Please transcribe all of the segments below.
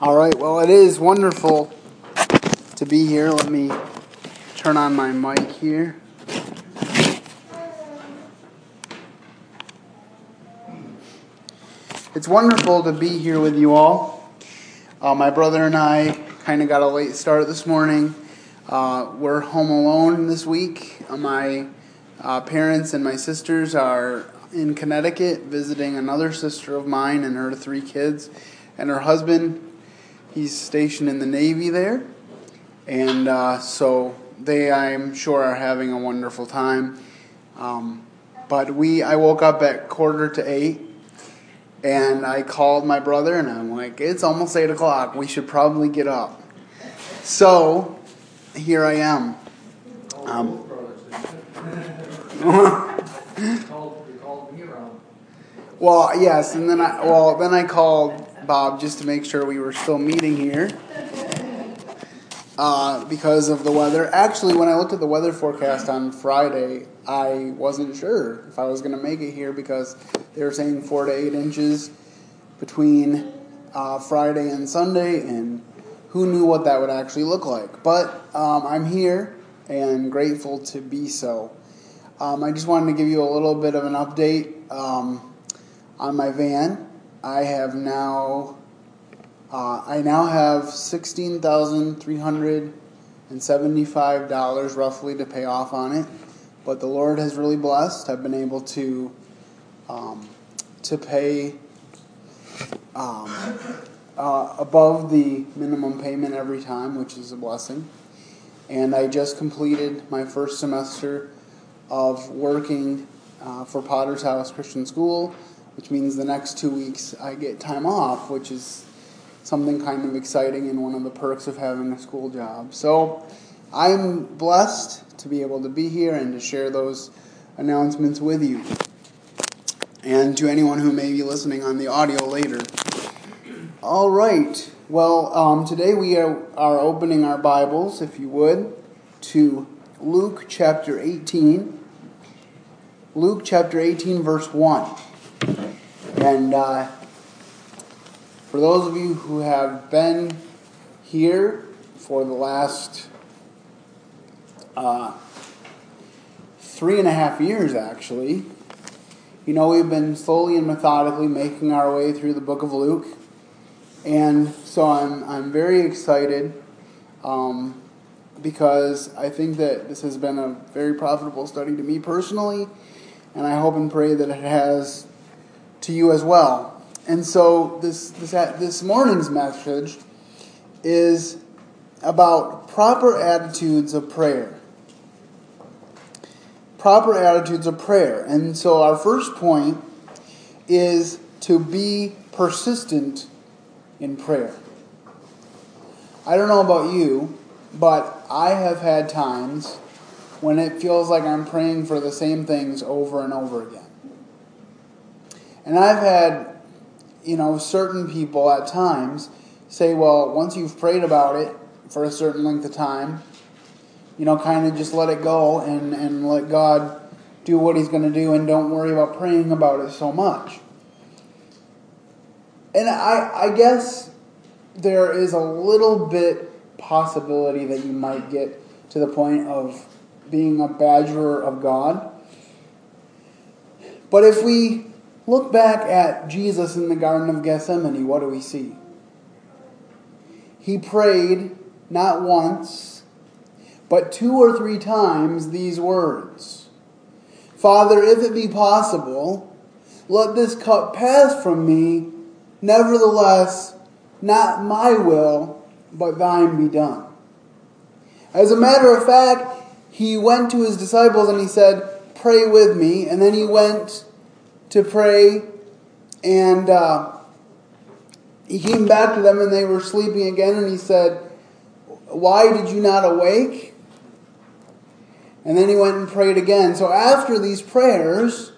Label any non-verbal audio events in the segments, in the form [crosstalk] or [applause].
All right, well, it is wonderful to be here. Let me turn on my mic here. It's wonderful to be here with you all. Uh, my brother and I kind of got a late start this morning. Uh, we're home alone this week. Uh, my uh, parents and my sisters are in Connecticut visiting another sister of mine and her three kids and her husband. He's stationed in the Navy there. And uh, so they, I'm sure, are having a wonderful time. Um, but we, I woke up at quarter to eight and I called my brother and I'm like, it's almost 8 o'clock. We should probably get up. So here I am. Um, [laughs] well, yes, and then I well then I called Bob just to make sure we were still meeting here uh, because of the weather. Actually, when I looked at the weather forecast on Friday, I wasn't sure if I was going to make it here because they were saying four to eight inches between uh, Friday and Sunday, and who knew what that would actually look like. But um, I'm here and grateful to be so. Um, I just wanted to give you a little bit of an update um, on my van. I have now uh, I now have sixteen thousand three hundred and seventy-five dollars roughly to pay off on it, but the Lord has really blessed. I've been able to um, to pay um, uh, above the minimum payment every time, which is a blessing. And I just completed my first semester of working uh, for Potter's House Christian School, which means the next two weeks I get time off, which is something kind of exciting and one of the perks of having a school job. So I'm blessed to be able to be here and to share those announcements with you. And to anyone who may be listening on the audio later. All right. Well, um, today we are, are opening our Bibles, if you would, to Luke chapter 18. Luke chapter 18, verse 1. And uh, for those of you who have been here for the last uh, three and a half years, actually, you know, we've been slowly and methodically making our way through the book of Luke. And so I'm, I'm very excited um, because I think that this has been a very profitable study to me personally, and I hope and pray that it has to you as well. And so this, this, this morning's message is about proper attitudes of prayer. Proper attitudes of prayer. And so our first point is to be persistent in prayer. I don't know about you, but I have had times when it feels like I'm praying for the same things over and over again. And I've had, you know, certain people at times say, well, once you've prayed about it for a certain length of time, you know, kind of just let it go and, and let God do what He's going to do and don't worry about praying about it so much. And I, I guess there is a little bit possibility that you might get to the point of being a badgerer of God. But if we look back at Jesus in the Garden of Gethsemane, what do we see? He prayed not once, but two or three times these words Father, if it be possible, let this cup pass from me. Nevertheless, not my will, but thine be done. As a matter of fact, he went to his disciples and he said, Pray with me. And then he went to pray and uh, he came back to them and they were sleeping again and he said, Why did you not awake? And then he went and prayed again. So after these prayers,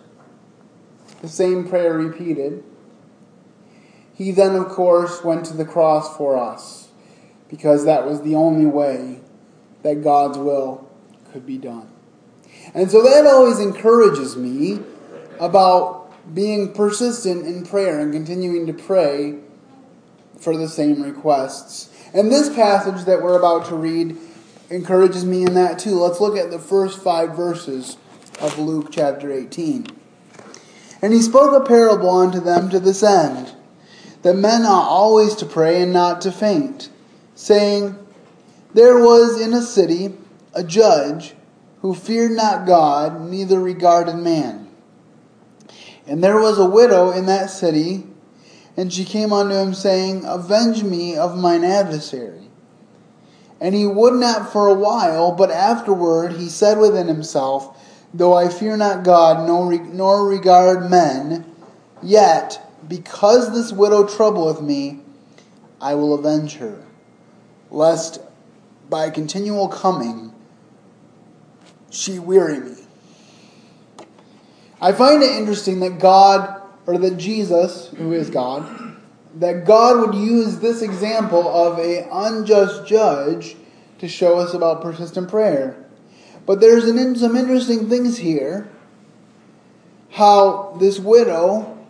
the same prayer repeated. He then, of course, went to the cross for us because that was the only way that God's will could be done. And so that always encourages me about being persistent in prayer and continuing to pray for the same requests. And this passage that we're about to read encourages me in that too. Let's look at the first five verses of Luke chapter 18. And he spoke a parable unto them to this end, that men ought always to pray and not to faint, saying, There was in a city a judge who feared not God, neither regarded man. And there was a widow in that city, and she came unto him, saying, Avenge me of mine adversary. And he would not for a while, but afterward he said within himself, Though I fear not God, nor regard men, yet, because this widow troubleth me, I will avenge her, lest by continual coming she weary me. I find it interesting that God, or that Jesus, who is God, that God would use this example of a unjust judge to show us about persistent prayer. But there's an, some interesting things here. How this widow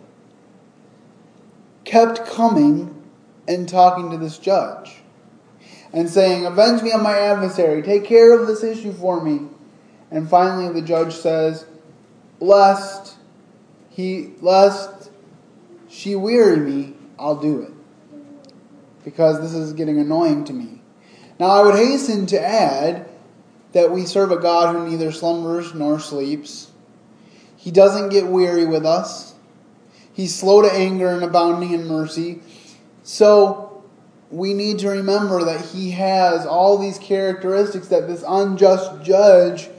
kept coming and talking to this judge and saying, Avenge me on my adversary, take care of this issue for me. And finally the judge says, Lest he lest she weary me, I'll do it. Because this is getting annoying to me. Now I would hasten to add that we serve a God who neither slumbers nor sleeps. He doesn't get weary with us. He's slow to anger and abounding in mercy. So we need to remember that he has all these characteristics that this unjust judge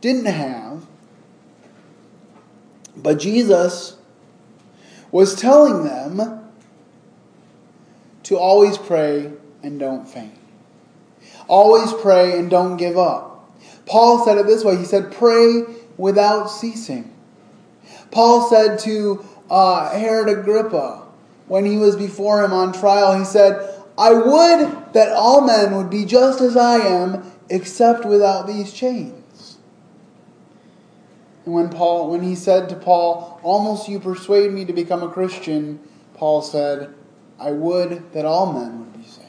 didn't have. But Jesus was telling them to always pray and don't faint. Always pray and don't give up. Paul said it this way He said, Pray without ceasing. Paul said to uh, Herod Agrippa, when he was before him on trial, he said, I would that all men would be just as I am, except without these chains. When Paul, when he said to Paul, Almost you persuade me to become a Christian, Paul said, I would that all men would be saved.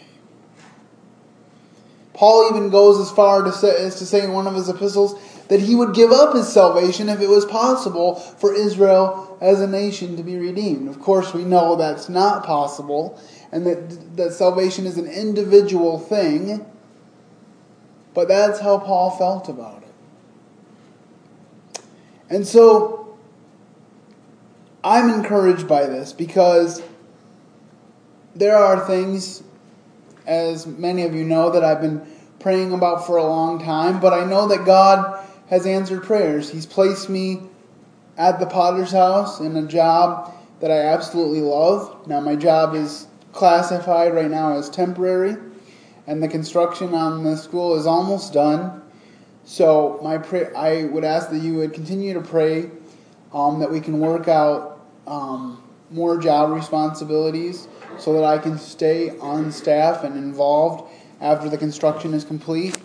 Paul even goes as far to say, as to say in one of his epistles that he would give up his salvation if it was possible for Israel as a nation to be redeemed. Of course, we know that's not possible and that, that salvation is an individual thing, but that's how Paul felt about it. And so I'm encouraged by this because there are things as many of you know, that I've been praying about for a long time, but I know that God has answered prayers. He's placed me at the potter's house in a job that I absolutely love. Now, my job is classified right now as temporary, and the construction on the school is almost done. So, my pray- I would ask that you would continue to pray um, that we can work out um, more job responsibilities so that I can stay on staff and involved after the construction is complete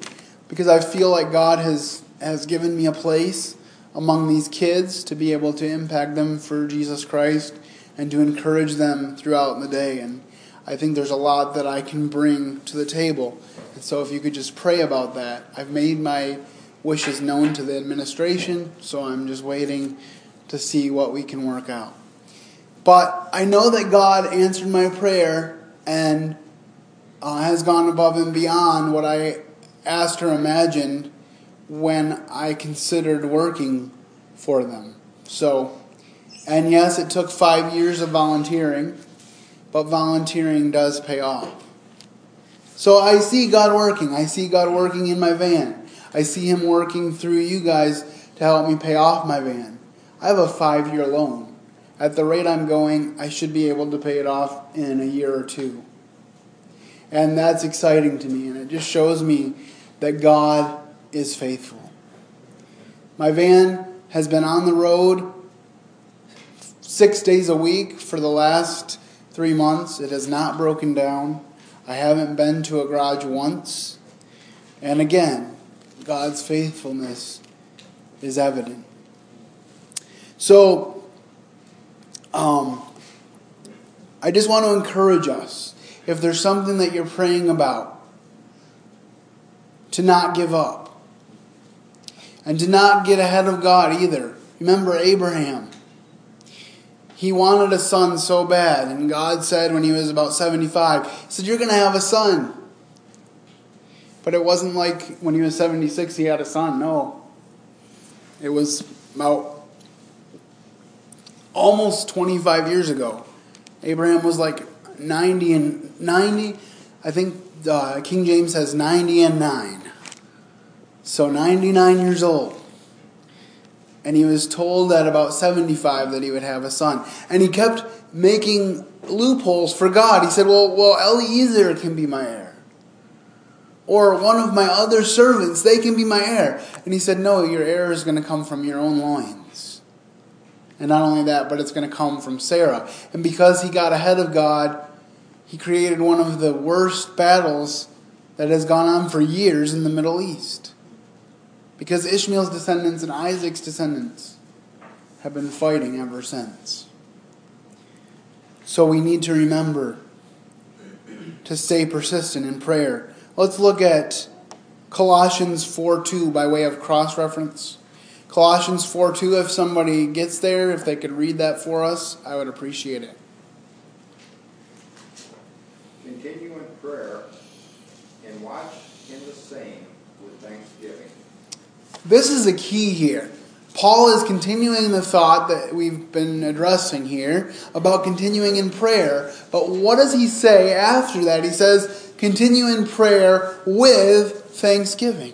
because I feel like God has has given me a place among these kids to be able to impact them for Jesus Christ and to encourage them throughout the day and I think there's a lot that I can bring to the table. And so if you could just pray about that. I've made my wishes known to the administration, so I'm just waiting to see what we can work out. But I know that God answered my prayer and uh, has gone above and beyond what I asked or imagined when I considered working for them. So, and yes, it took five years of volunteering, but volunteering does pay off. So I see God working. I see God working in my van. I see Him working through you guys to help me pay off my van. I have a five year loan at the rate I'm going, I should be able to pay it off in a year or two. And that's exciting to me, and it just shows me that God is faithful. My van has been on the road six days a week for the last three months. It has not broken down. I haven't been to a garage once. And again, God's faithfulness is evident. So, um, I just want to encourage us. if there's something that you're praying about, to not give up. And to not get ahead of God either. Remember Abraham. He wanted a son so bad, and God said when he was about 75, He said, You're going to have a son. But it wasn't like when he was 76 he had a son. No. It was about almost 25 years ago. Abraham was like 90 and 90. I think uh, King James has 90 and 9. So 99 years old. And he was told at about 75 that he would have a son. And he kept making loopholes for God. He said, Well, well Eliezer can be my heir. Or one of my other servants, they can be my heir. And he said, No, your heir is going to come from your own loins. And not only that, but it's going to come from Sarah. And because he got ahead of God, he created one of the worst battles that has gone on for years in the Middle East. Because Ishmael's descendants and Isaac's descendants have been fighting ever since. So we need to remember to stay persistent in prayer. Let's look at Colossians 4 2 by way of cross reference. Colossians 4 2, if somebody gets there, if they could read that for us, I would appreciate it. Continue in prayer and watch in the same with thanksgiving. This is the key here. Paul is continuing the thought that we've been addressing here about continuing in prayer. But what does he say after that? He says, continue in prayer with thanksgiving.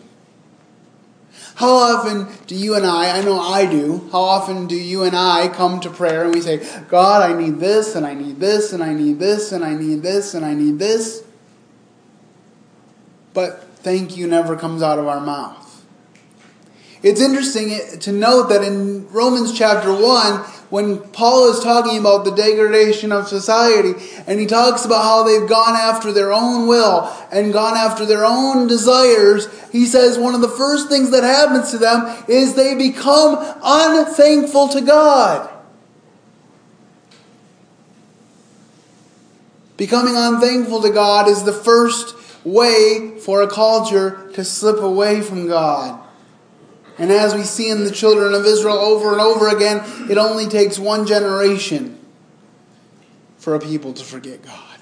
How often do you and I, I know I do, how often do you and I come to prayer and we say, God, I need this, and I need this, and I need this, and I need this, and I need this? But thank you never comes out of our mouth. It's interesting to note that in Romans chapter 1, when Paul is talking about the degradation of society, and he talks about how they've gone after their own will and gone after their own desires, he says one of the first things that happens to them is they become unthankful to God. Becoming unthankful to God is the first way for a culture to slip away from God. And as we see in the children of Israel over and over again, it only takes one generation for a people to forget God.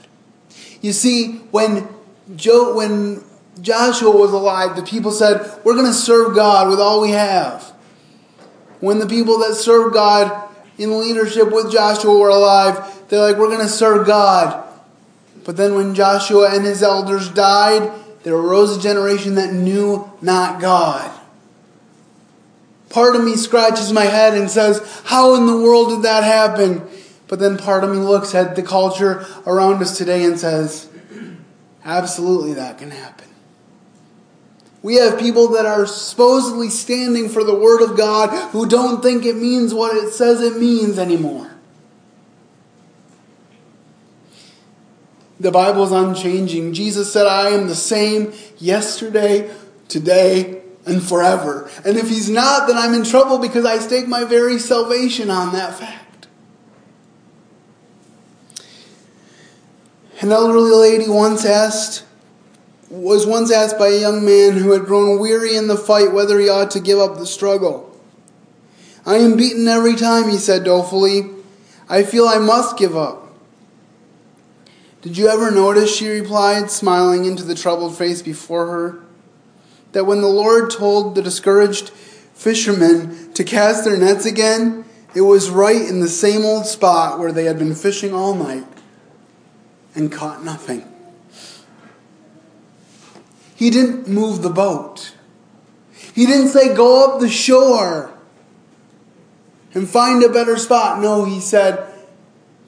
You see, when, jo- when Joshua was alive, the people said, We're going to serve God with all we have. When the people that served God in leadership with Joshua were alive, they're like, We're going to serve God. But then when Joshua and his elders died, there arose a generation that knew not God. Part of me scratches my head and says, How in the world did that happen? But then part of me looks at the culture around us today and says, Absolutely, that can happen. We have people that are supposedly standing for the Word of God who don't think it means what it says it means anymore. The Bible is unchanging. Jesus said, I am the same yesterday, today, and forever. And if he's not, then I'm in trouble because I stake my very salvation on that fact. An elderly lady once asked, was once asked by a young man who had grown weary in the fight whether he ought to give up the struggle. I am beaten every time, he said dolefully. I feel I must give up. Did you ever notice, she replied, smiling into the troubled face before her, that when the Lord told the discouraged fishermen to cast their nets again, it was right in the same old spot where they had been fishing all night and caught nothing. He didn't move the boat. He didn't say, go up the shore and find a better spot. No, he said,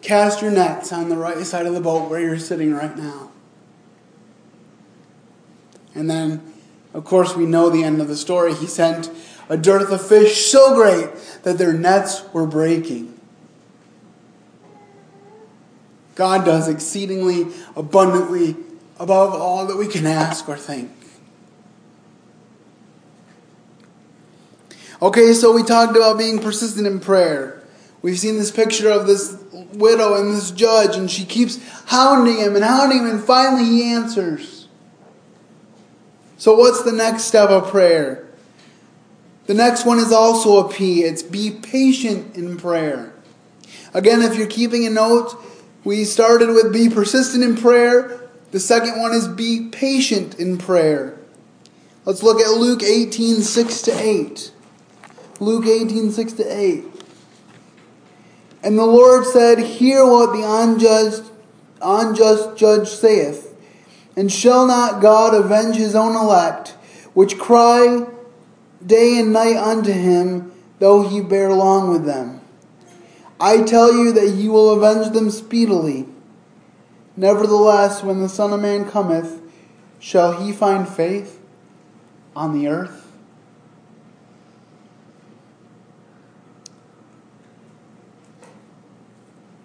cast your nets on the right side of the boat where you're sitting right now. And then of course, we know the end of the story. He sent a dearth of fish so great that their nets were breaking. God does exceedingly abundantly above all that we can ask or think. Okay, so we talked about being persistent in prayer. We've seen this picture of this widow and this judge, and she keeps hounding him and hounding him, and finally he answers. So, what's the next step of prayer? The next one is also a P. It's be patient in prayer. Again, if you're keeping a note, we started with be persistent in prayer. The second one is be patient in prayer. Let's look at Luke 18, 6 to 8. Luke 18, 6 to 8. And the Lord said, Hear what the unjust, unjust judge saith. And shall not God avenge his own elect, which cry day and night unto him, though he bear long with them? I tell you that he will avenge them speedily. Nevertheless, when the Son of Man cometh, shall he find faith on the earth?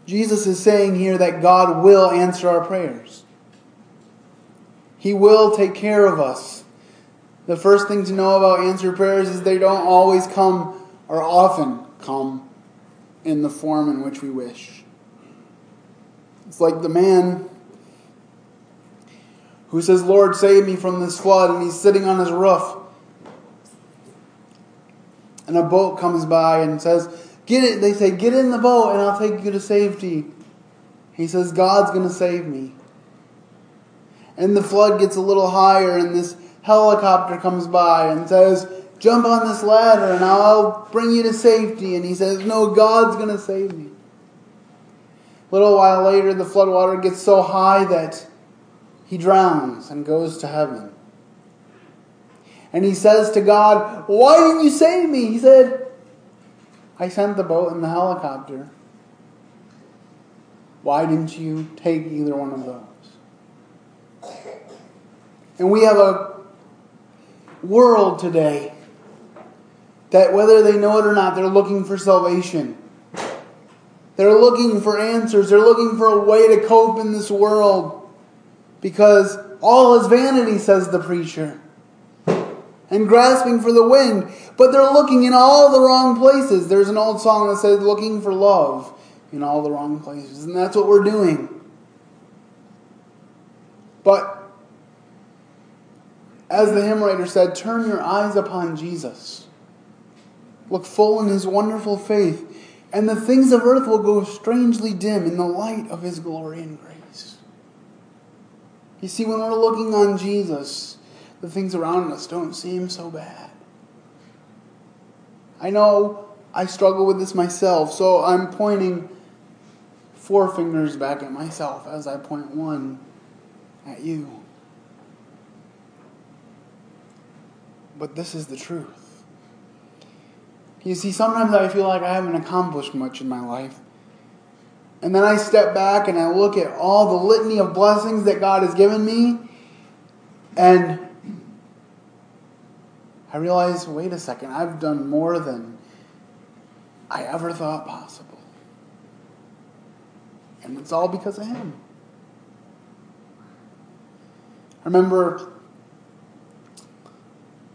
Jesus is saying here that God will answer our prayers. He will take care of us. The first thing to know about answered prayers is they don't always come or often come in the form in which we wish. It's like the man who says, Lord, save me from this flood, and he's sitting on his roof. And a boat comes by and says, Get it. They say, Get in the boat and I'll take you to safety. He says, God's going to save me. And the flood gets a little higher, and this helicopter comes by and says, Jump on this ladder and I'll bring you to safety. And he says, No, God's going to save me. A little while later, the floodwater gets so high that he drowns and goes to heaven. And he says to God, Why didn't you save me? He said, I sent the boat and the helicopter. Why didn't you take either one of those? And we have a world today that, whether they know it or not, they're looking for salvation. They're looking for answers. They're looking for a way to cope in this world because all is vanity, says the preacher, and grasping for the wind. But they're looking in all the wrong places. There's an old song that says, looking for love in all the wrong places. And that's what we're doing. But as the hymn writer said, turn your eyes upon Jesus. Look full in his wonderful faith, and the things of earth will go strangely dim in the light of his glory and grace. You see, when we're looking on Jesus, the things around us don't seem so bad. I know I struggle with this myself, so I'm pointing four fingers back at myself as I point one at you. But this is the truth. You see, sometimes I feel like I haven't accomplished much in my life. And then I step back and I look at all the litany of blessings that God has given me, and I realize wait a second, I've done more than I ever thought possible. And it's all because of Him. I remember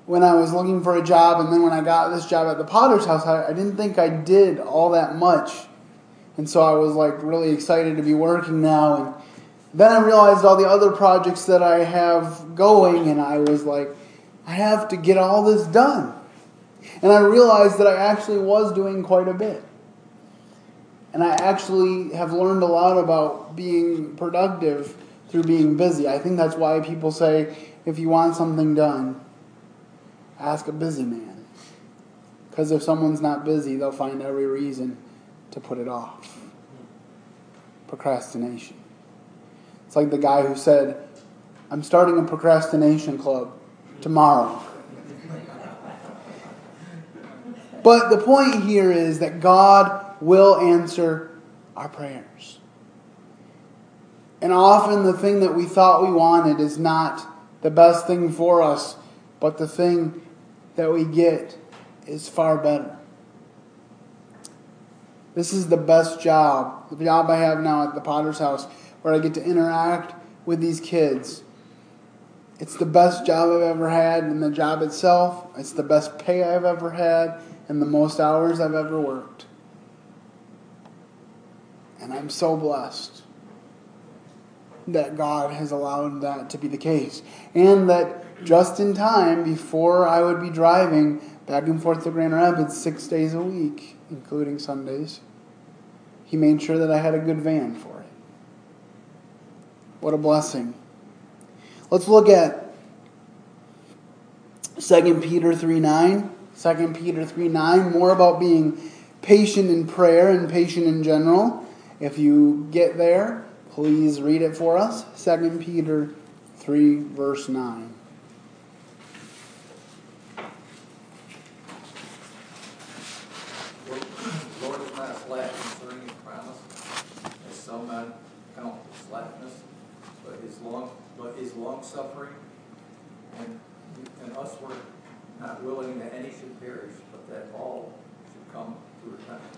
when I was looking for a job, and then when I got this job at the Potter's House, I, I didn't think I did all that much. And so I was like really excited to be working now. And then I realized all the other projects that I have going, and I was like, I have to get all this done. And I realized that I actually was doing quite a bit. And I actually have learned a lot about being productive through being busy. I think that's why people say if you want something done, ask a busy man. Because if someone's not busy, they'll find every reason to put it off. Procrastination. It's like the guy who said, I'm starting a procrastination club tomorrow. But the point here is that God will answer our prayers. And often the thing that we thought we wanted is not the best thing for us, but the thing that we get is far better. This is the best job, the job I have now at the Potter's House, where I get to interact with these kids it's the best job I've ever had in the job itself. It's the best pay I've ever had and the most hours I've ever worked. And I'm so blessed that God has allowed that to be the case. And that just in time, before I would be driving back and forth to Grand Rapids six days a week, including Sundays, He made sure that I had a good van for it. What a blessing. Let's look at 2 Peter 3 9. 2 Peter 3 9, more about being patient in prayer and patient in general. If you get there, please read it for us. 2 Peter 3, verse 9. Lord is not slack concerning his promise, as some men count slackness, but his long, but his long suffering, and, and us were not willing that any should perish, but that all should come to repentance.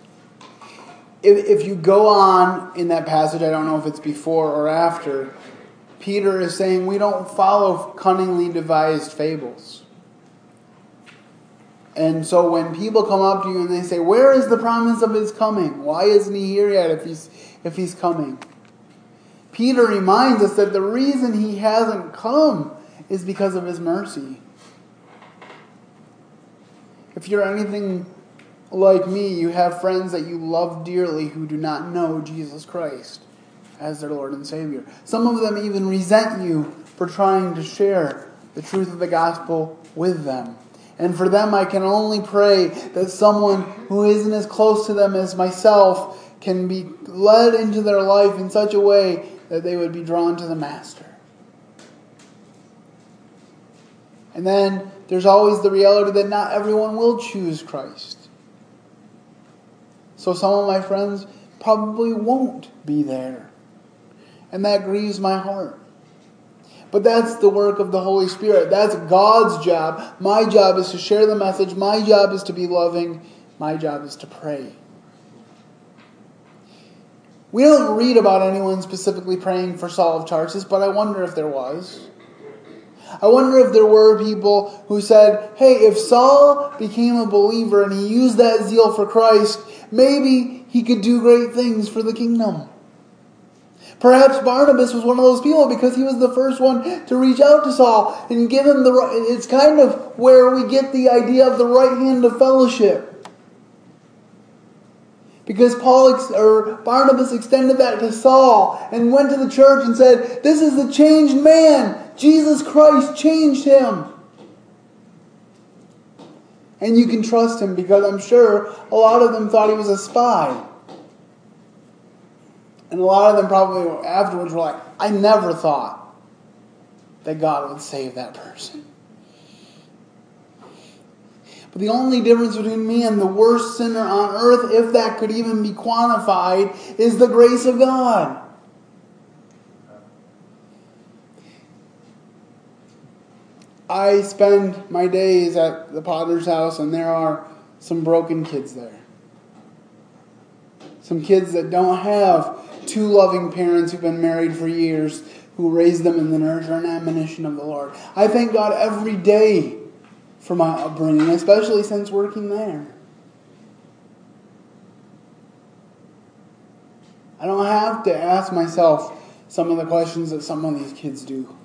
If, if you go on in that passage, I don't know if it's before or after, Peter is saying we don't follow cunningly devised fables. And so when people come up to you and they say, Where is the promise of his coming? Why isn't he here yet if he's, if he's coming? Peter reminds us that the reason he hasn't come is because of his mercy. If you're anything like me, you have friends that you love dearly who do not know Jesus Christ as their Lord and Savior. Some of them even resent you for trying to share the truth of the gospel with them. And for them, I can only pray that someone who isn't as close to them as myself can be led into their life in such a way that they would be drawn to the Master. And then there's always the reality that not everyone will choose Christ. So some of my friends probably won't be there. And that grieves my heart. But that's the work of the Holy Spirit. That's God's job. My job is to share the message. My job is to be loving. My job is to pray. We don't read about anyone specifically praying for Saul of Tarsus, but I wonder if there was. I wonder if there were people who said, hey, if Saul became a believer and he used that zeal for Christ, maybe he could do great things for the kingdom. Perhaps Barnabas was one of those people because he was the first one to reach out to Saul and give him the right. It's kind of where we get the idea of the right hand of fellowship. Because Paul or Barnabas extended that to Saul and went to the church and said, This is the changed man. Jesus Christ changed him. And you can trust him because I'm sure a lot of them thought he was a spy. And a lot of them probably afterwards were like, I never thought that God would save that person. The only difference between me and the worst sinner on earth, if that could even be quantified, is the grace of God. I spend my days at the Potter's house, and there are some broken kids there. Some kids that don't have two loving parents who've been married for years who raised them in the nurture and admonition of the Lord. I thank God every day for my upbringing, especially since working there. I don't have to ask myself some of the questions that some of these kids do.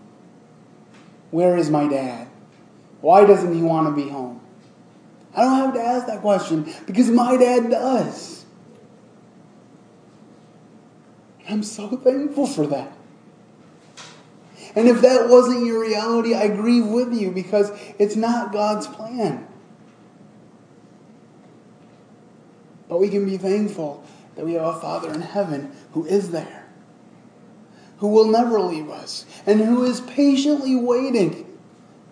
Where is my dad? Why doesn't he want to be home? I don't have to ask that question because my dad does. I'm so thankful for that. And if that wasn't your reality, I grieve with you because it's not God's plan. But we can be thankful that we have a Father in heaven who is there, who will never leave us, and who is patiently waiting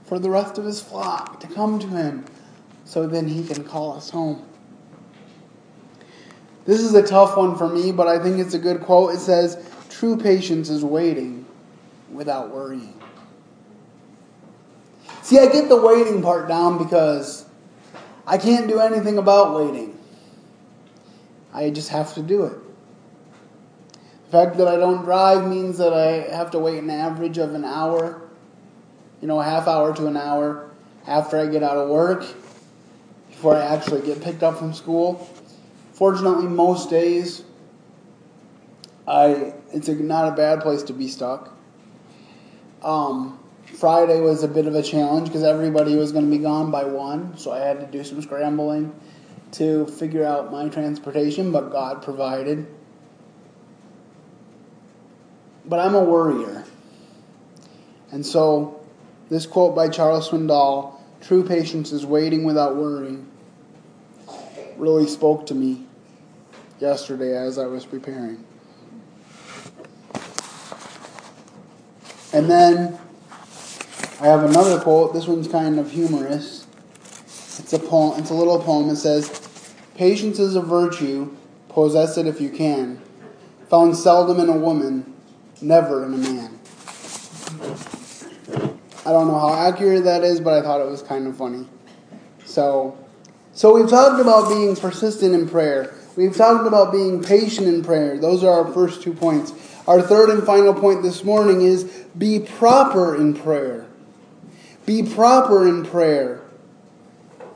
for the rest of his flock to come to him so then he can call us home. This is a tough one for me, but I think it's a good quote. It says, True patience is waiting without worrying. See, I get the waiting part down because I can't do anything about waiting. I just have to do it. The fact that I don't drive means that I have to wait an average of an hour, you know, a half hour to an hour after I get out of work before I actually get picked up from school. Fortunately, most days I it's a, not a bad place to be stuck. Um, Friday was a bit of a challenge because everybody was going to be gone by one, so I had to do some scrambling to figure out my transportation, but God provided. But I'm a worrier. And so, this quote by Charles Swindoll true patience is waiting without worrying really spoke to me yesterday as I was preparing. And then I have another quote. This one's kind of humorous. It's a poem. It's a little poem. It says, "Patience is a virtue. Possess it if you can. Found seldom in a woman, never in a man." I don't know how accurate that is, but I thought it was kind of funny. So, so we've talked about being persistent in prayer. We've talked about being patient in prayer. Those are our first two points. Our third and final point this morning is be proper in prayer. Be proper in prayer.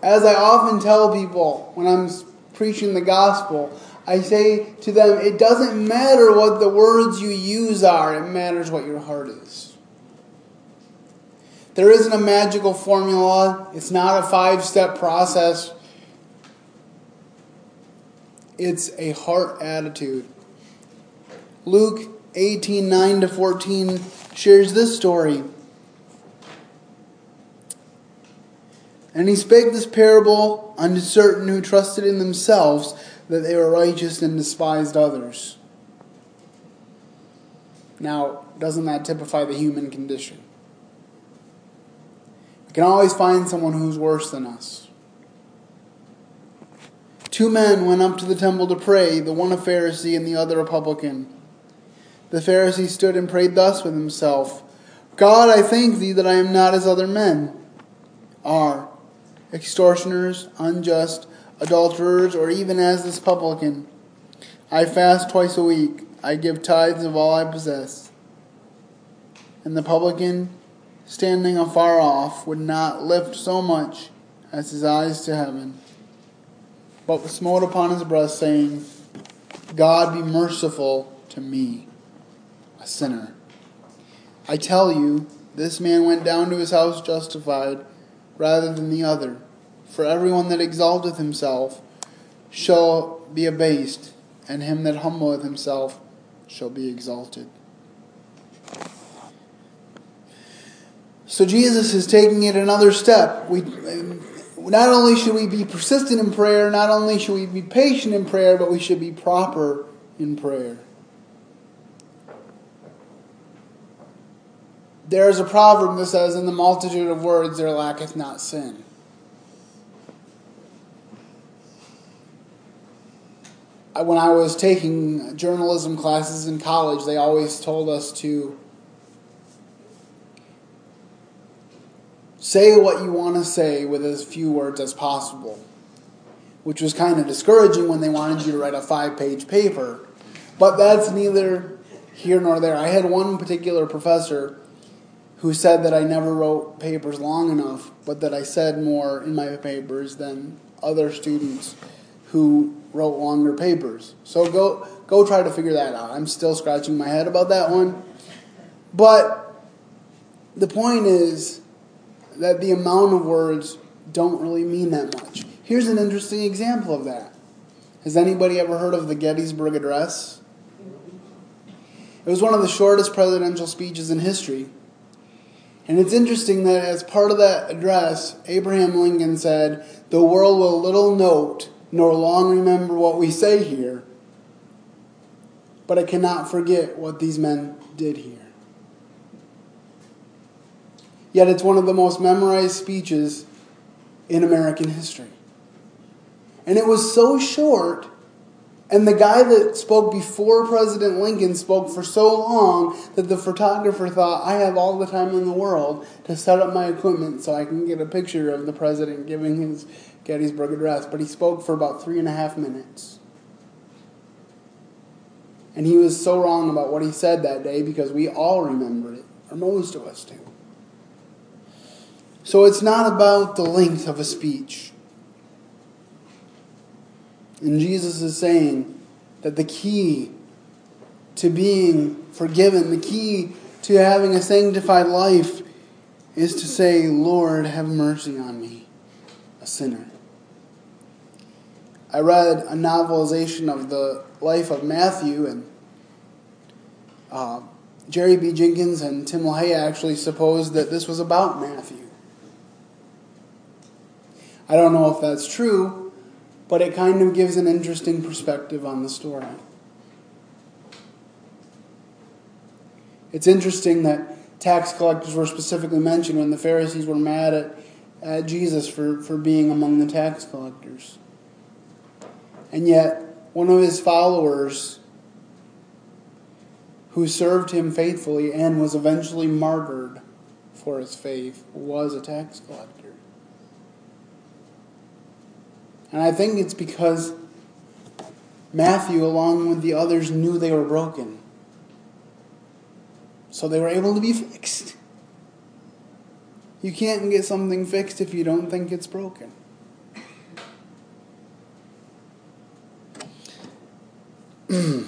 As I often tell people when I'm preaching the gospel, I say to them, it doesn't matter what the words you use are, it matters what your heart is. There isn't a magical formula, it's not a five step process. It's a heart attitude. Luke 18 9 to 14 shares this story. And he spake this parable unto certain who trusted in themselves that they were righteous and despised others. Now, doesn't that typify the human condition? We can always find someone who's worse than us. Two men went up to the temple to pray, the one a Pharisee and the other a publican. The Pharisee stood and prayed thus with himself God, I thank thee that I am not as other men are, extortioners, unjust, adulterers, or even as this publican. I fast twice a week, I give tithes of all I possess. And the publican, standing afar off, would not lift so much as his eyes to heaven, but smote upon his breast, saying, God be merciful to me sinner. I tell you, this man went down to his house justified rather than the other. For everyone that exalteth himself shall be abased, and him that humbleth himself shall be exalted. So Jesus is taking it another step. We not only should we be persistent in prayer, not only should we be patient in prayer, but we should be proper in prayer. There is a proverb that says, In the multitude of words there lacketh not sin. When I was taking journalism classes in college, they always told us to say what you want to say with as few words as possible, which was kind of discouraging when they wanted you to write a five page paper. But that's neither here nor there. I had one particular professor who said that I never wrote papers long enough, but that I said more in my papers than other students who wrote longer papers. So go go try to figure that out. I'm still scratching my head about that one. But the point is that the amount of words don't really mean that much. Here's an interesting example of that. Has anybody ever heard of the Gettysburg Address? It was one of the shortest presidential speeches in history. And it's interesting that as part of that address, Abraham Lincoln said, The world will little note nor long remember what we say here, but I cannot forget what these men did here. Yet it's one of the most memorized speeches in American history. And it was so short and the guy that spoke before President Lincoln spoke for so long that the photographer thought, I have all the time in the world to set up my equipment so I can get a picture of the president giving his Gettysburg Address. But he spoke for about three and a half minutes. And he was so wrong about what he said that day because we all remember it, or most of us do. So it's not about the length of a speech. And Jesus is saying that the key to being forgiven, the key to having a sanctified life is to say, Lord, have mercy on me, a sinner. I read a novelization of the life of Matthew, and uh, Jerry B. Jenkins and Tim LaHaye actually supposed that this was about Matthew. I don't know if that's true, but it kind of gives an interesting perspective on the story. It's interesting that tax collectors were specifically mentioned when the Pharisees were mad at, at Jesus for, for being among the tax collectors. And yet, one of his followers who served him faithfully and was eventually martyred for his faith was a tax collector. And I think it's because Matthew, along with the others, knew they were broken. So they were able to be fixed. You can't get something fixed if you don't think it's broken. [clears throat]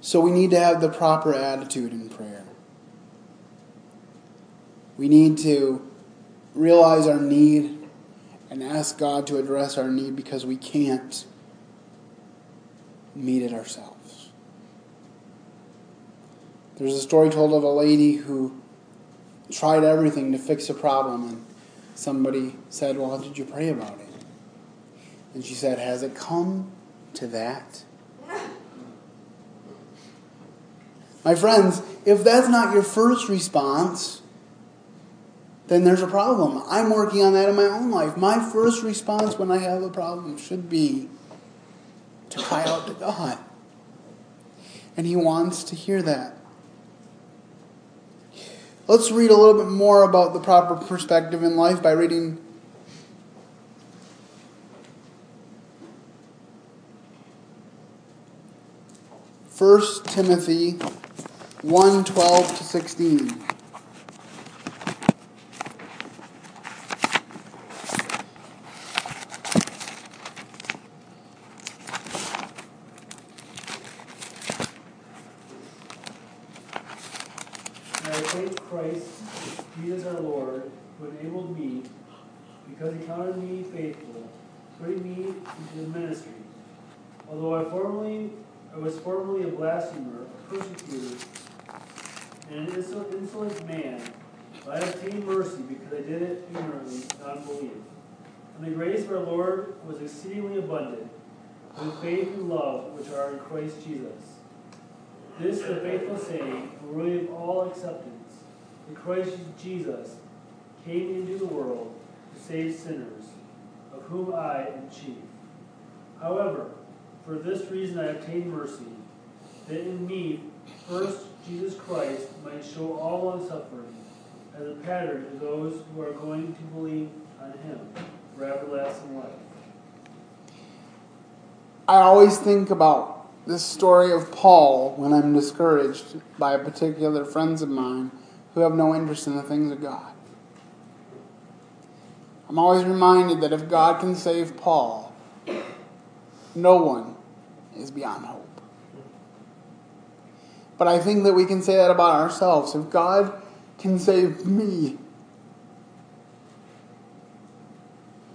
so we need to have the proper attitude in prayer. We need to realize our need and ask God to address our need because we can't meet it ourselves. There's a story told of a lady who tried everything to fix a problem, and somebody said, Well, how did you pray about it? And she said, Has it come to that? [laughs] My friends, if that's not your first response, then there's a problem. I'm working on that in my own life. My first response when I have a problem should be to cry out to God. And He wants to hear that. Let's read a little bit more about the proper perspective in life by reading First Timothy 1 12 to 16. And I thank Christ, Jesus our Lord, who enabled me, because he counted me faithful, putting me into the ministry. Although I formerly I was formerly a blasphemer, a persecutor, and an insolent, insolent man, but I obtained mercy because I did it ignorantly, not unbelief. And the grace of our Lord was exceedingly abundant, with faith and love Christ Jesus. This is the faithful saying, worthy of all acceptance, that Christ Jesus came into the world to save sinners, of whom I am chief. However, for this reason I obtained mercy, that in me first Jesus Christ might show all long suffering as a pattern to those who are going to believe on him for everlasting life. I always think about this story of Paul when I'm discouraged by a particular friends of mine who have no interest in the things of God. I'm always reminded that if God can save Paul, no one is beyond hope. But I think that we can say that about ourselves. If God can save me,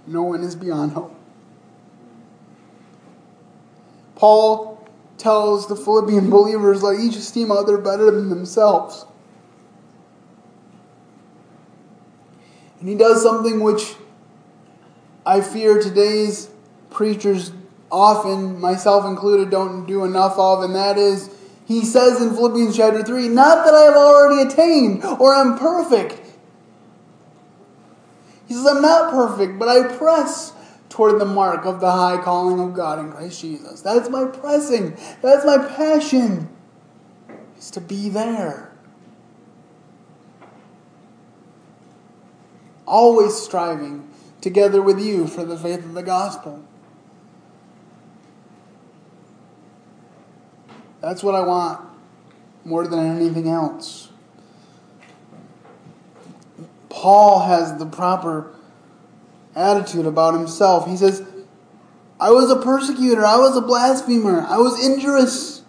no one is beyond hope. Paul tells the Philippian believers, let each esteem other better than themselves. And he does something which I fear today's preachers often, myself included, don't do enough of, and that is, he says in Philippians chapter 3, not that I have already attained or am perfect. He says, I'm not perfect, but I press toward the mark of the high calling of God in Christ Jesus. That's my pressing. That's my passion. Is to be there. Always striving together with you for the faith of the gospel. That's what I want more than anything else. Paul has the proper attitude about himself. He says, I was a persecutor. I was a blasphemer. I was injurious.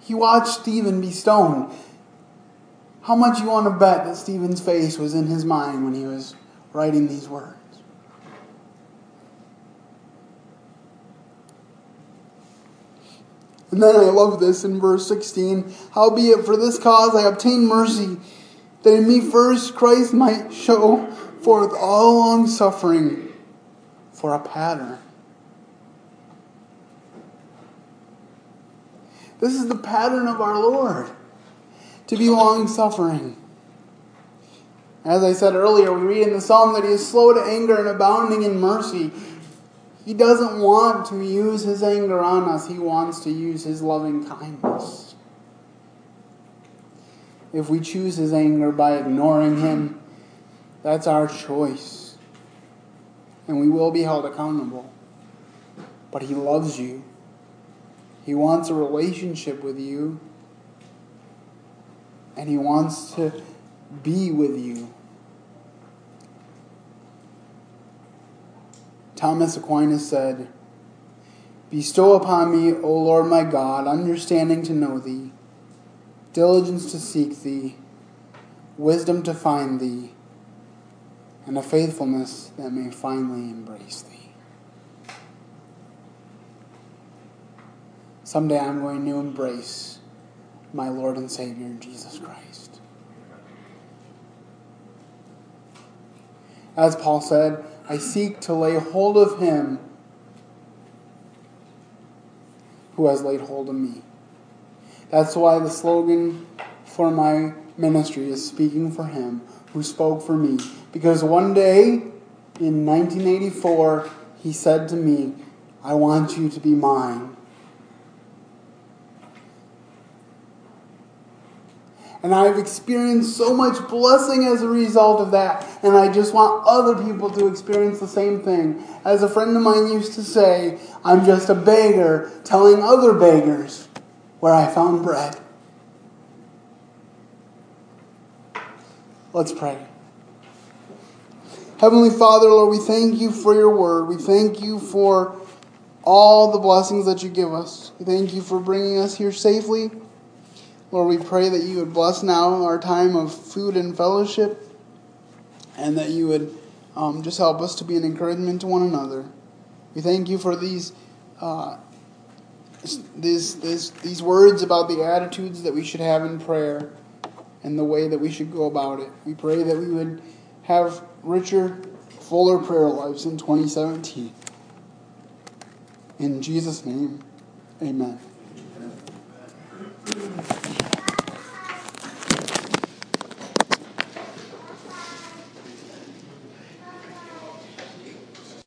He watched Stephen be stoned. How much you want to bet that Stephen's face was in his mind when he was writing these words? And then I love this in verse 16. Howbeit for this cause I obtained mercy, that in me first Christ might show forth all long suffering for a pattern. This is the pattern of our Lord to be long suffering. As I said earlier, we read in the psalm that he is slow to anger and abounding in mercy. He doesn't want to use his anger on us, he wants to use his loving kindness. If we choose his anger by ignoring him, that's our choice. And we will be held accountable. But he loves you. He wants a relationship with you. And he wants to be with you. Thomas Aquinas said, Bestow upon me, O Lord my God, understanding to know thee, diligence to seek thee, wisdom to find thee, and a faithfulness that may finally embrace thee. Someday I'm going to embrace my Lord and Savior, Jesus Christ. As Paul said, I seek to lay hold of him who has laid hold of me. That's why the slogan for my ministry is speaking for him who spoke for me. Because one day in 1984, he said to me, I want you to be mine. And I've experienced so much blessing as a result of that. And I just want other people to experience the same thing. As a friend of mine used to say, I'm just a beggar telling other beggars where I found bread. Let's pray. Heavenly Father, Lord, we thank you for your word. We thank you for all the blessings that you give us. We thank you for bringing us here safely. Lord, we pray that you would bless now our time of food and fellowship, and that you would um, just help us to be an encouragement to one another. We thank you for these, uh, this, this, these words about the attitudes that we should have in prayer and the way that we should go about it. We pray that we would have richer, fuller prayer lives in 2017. In Jesus' name, amen.